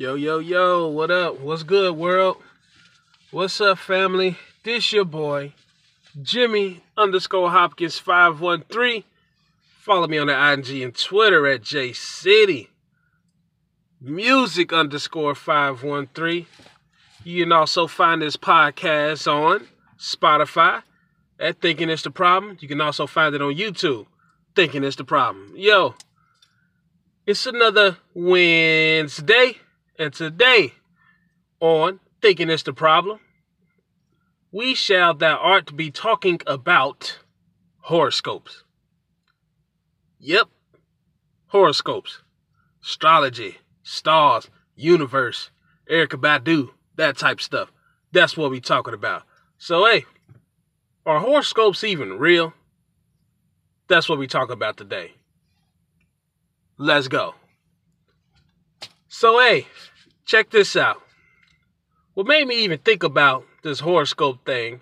Yo, yo, yo, what up? What's good, world? What's up, family? This your boy, Jimmy underscore Hopkins 513. Follow me on the IG and Twitter at JCity. Music underscore 513. You can also find this podcast on Spotify at Thinking It's the Problem. You can also find it on YouTube, Thinking It's the Problem. Yo, it's another Wednesday. And today on Thinking It's the Problem, we shall thou art be talking about horoscopes. Yep, horoscopes, astrology, stars, universe, Erykah Badu, that type stuff. That's what we talking about. So hey, are horoscopes even real? That's what we talk about today. Let's go. So hey, check this out. What made me even think about this horoscope thing,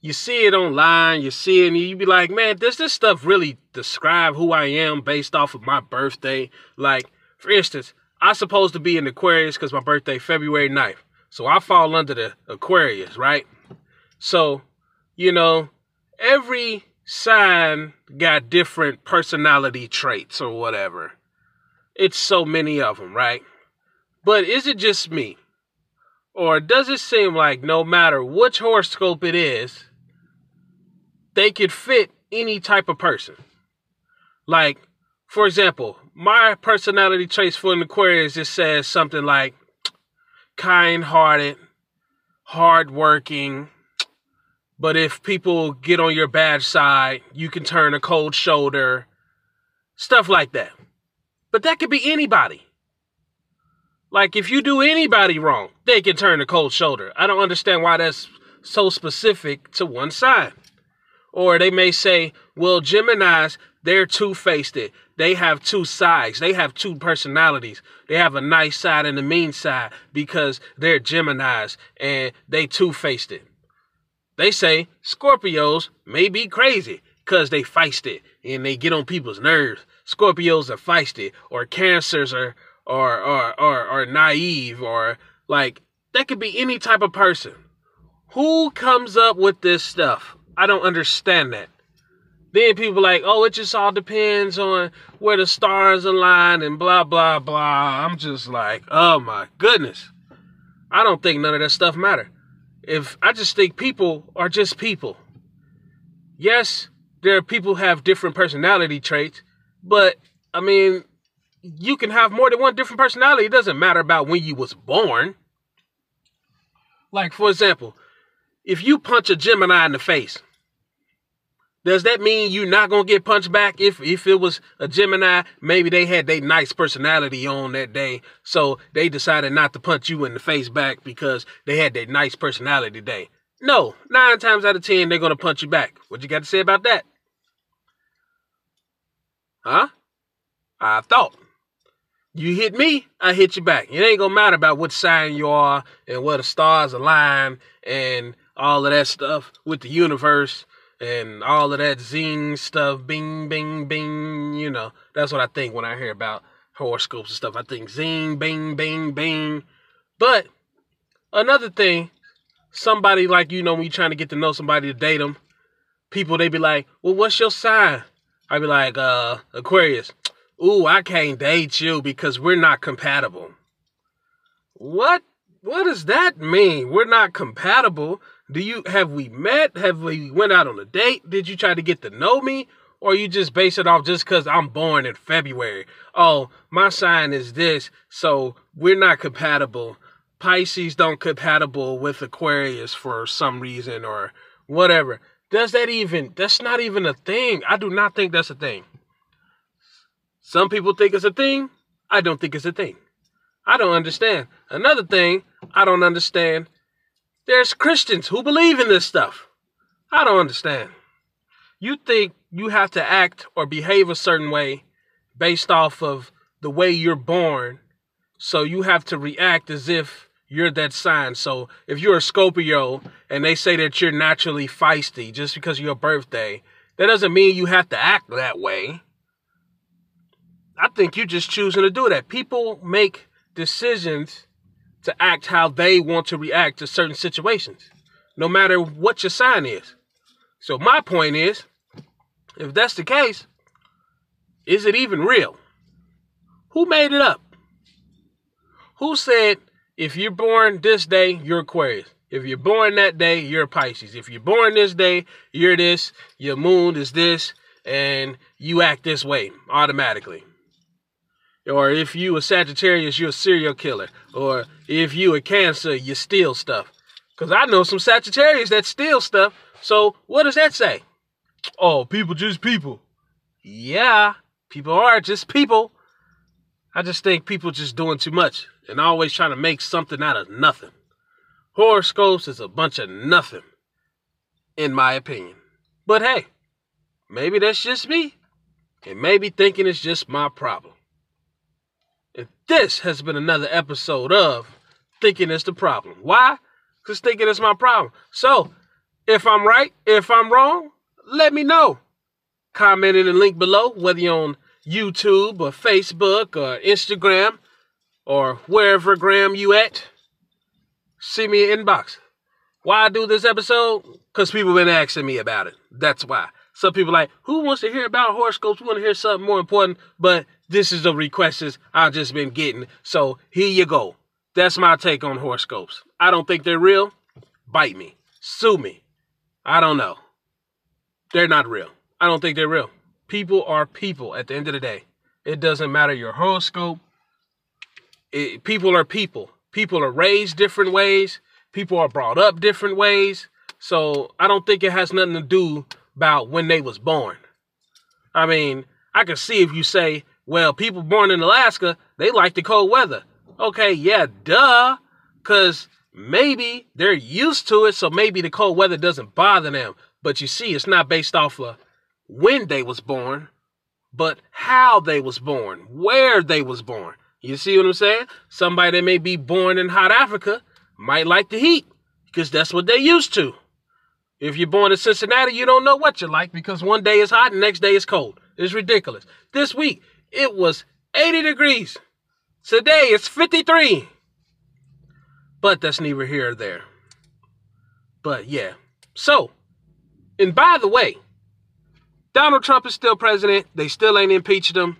you see it online, you see it, and you be like, man, does this stuff really describe who I am based off of my birthday? Like, for instance, I'm supposed to be in Aquarius because my birthday February 9th. So I fall under the Aquarius, right? So, you know, every sign got different personality traits or whatever. It's so many of them, right? But is it just me? Or does it seem like no matter which horoscope it is, they could fit any type of person? Like, for example, my personality traits for an Aquarius just says something like kind hearted, hardworking, but if people get on your bad side, you can turn a cold shoulder, stuff like that. But that could be anybody. Like if you do anybody wrong, they can turn a cold shoulder. I don't understand why that's so specific to one side. Or they may say, well, Geminis, they're two faced. They have two sides. They have two personalities. They have a nice side and a mean side because they're Geminis and they two faced it. They say Scorpios may be crazy because they feisty and they get on people's nerves. Scorpios are feisty or cancers are or or or or naive or like that could be any type of person. Who comes up with this stuff? I don't understand that. Then people like, oh, it just all depends on where the stars align and blah blah blah. I'm just like, oh my goodness. I don't think none of that stuff matter. If I just think people are just people. Yes, there are people have different personality traits, but I mean, you can have more than one different personality. It doesn't matter about when you was born. Like for example, if you punch a Gemini in the face, does that mean you're not gonna get punched back? If if it was a Gemini, maybe they had their nice personality on that day, so they decided not to punch you in the face back because they had their nice personality day. No, nine times out of ten they're gonna punch you back. What you got to say about that? Huh? I thought. You hit me, I hit you back. It ain't gonna matter about what sign you are and where the stars align and all of that stuff with the universe and all of that zing stuff, bing, bing, bing. You know, that's what I think when I hear about horoscopes and stuff. I think zing, bing, bing, bing. But another thing, somebody like you know when you're trying to get to know somebody to date them, people they be like, "Well, what's your sign?" I be like, "Uh, Aquarius." Ooh, I can't date you because we're not compatible. What? What does that mean? We're not compatible. Do you have we met? Have we went out on a date? Did you try to get to know me? Or you just base it off just because I'm born in February? Oh, my sign is this, so we're not compatible. Pisces don't compatible with Aquarius for some reason or whatever. Does that even, that's not even a thing. I do not think that's a thing. Some people think it's a thing. I don't think it's a thing. I don't understand. Another thing I don't understand. There's Christians who believe in this stuff. I don't understand. You think you have to act or behave a certain way based off of the way you're born. So you have to react as if you're that sign. So if you're a Scorpio and they say that you're naturally feisty just because of your birthday, that doesn't mean you have to act that way. I think you're just choosing to do that. People make decisions to act how they want to react to certain situations, no matter what your sign is. So, my point is if that's the case, is it even real? Who made it up? Who said if you're born this day, you're Aquarius? If you're born that day, you're Pisces. If you're born this day, you're this, your moon is this, and you act this way automatically. Or if you a Sagittarius, you're a serial killer. Or if you a Cancer, you steal stuff. Because I know some Sagittarius that steal stuff. So what does that say? Oh, people just people. Yeah, people are just people. I just think people just doing too much and always trying to make something out of nothing. Horoscopes is a bunch of nothing, in my opinion. But hey, maybe that's just me. And maybe thinking it's just my problem. And this has been another episode of Thinking It's the Problem. Why? Because thinking is my problem. So, if I'm right, if I'm wrong, let me know. Comment in the link below, whether you're on YouTube or Facebook or Instagram or wherever gram you at. See me in inbox. Why I do this episode? Because people been asking me about it. That's why. Some people like, who wants to hear about horoscopes? We want to hear something more important. But this is the requests I've just been getting. So here you go. That's my take on horoscopes. I don't think they're real. Bite me. Sue me. I don't know. They're not real. I don't think they're real. People are people at the end of the day. It doesn't matter your horoscope. It, people are people. People are raised different ways. People are brought up different ways. So I don't think it has nothing to do about when they was born. I mean, I can see if you say, well, people born in Alaska, they like the cold weather. Okay, yeah, duh. Cause maybe they're used to it, so maybe the cold weather doesn't bother them. But you see, it's not based off of when they was born, but how they was born, where they was born. You see what I'm saying? Somebody that may be born in hot Africa might like the heat because that's what they used to. If you're born in Cincinnati, you don't know what you like because one day is hot and next day is cold. It's ridiculous. This week, it was 80 degrees. Today, it's 53. But that's neither here or there. But yeah. So, and by the way, Donald Trump is still president. They still ain't impeached him.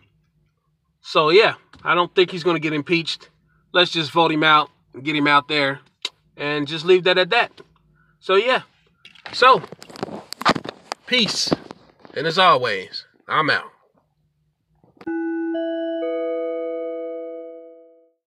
So yeah, I don't think he's going to get impeached. Let's just vote him out and get him out there and just leave that at that. So yeah. So, peace. And as always, I'm out.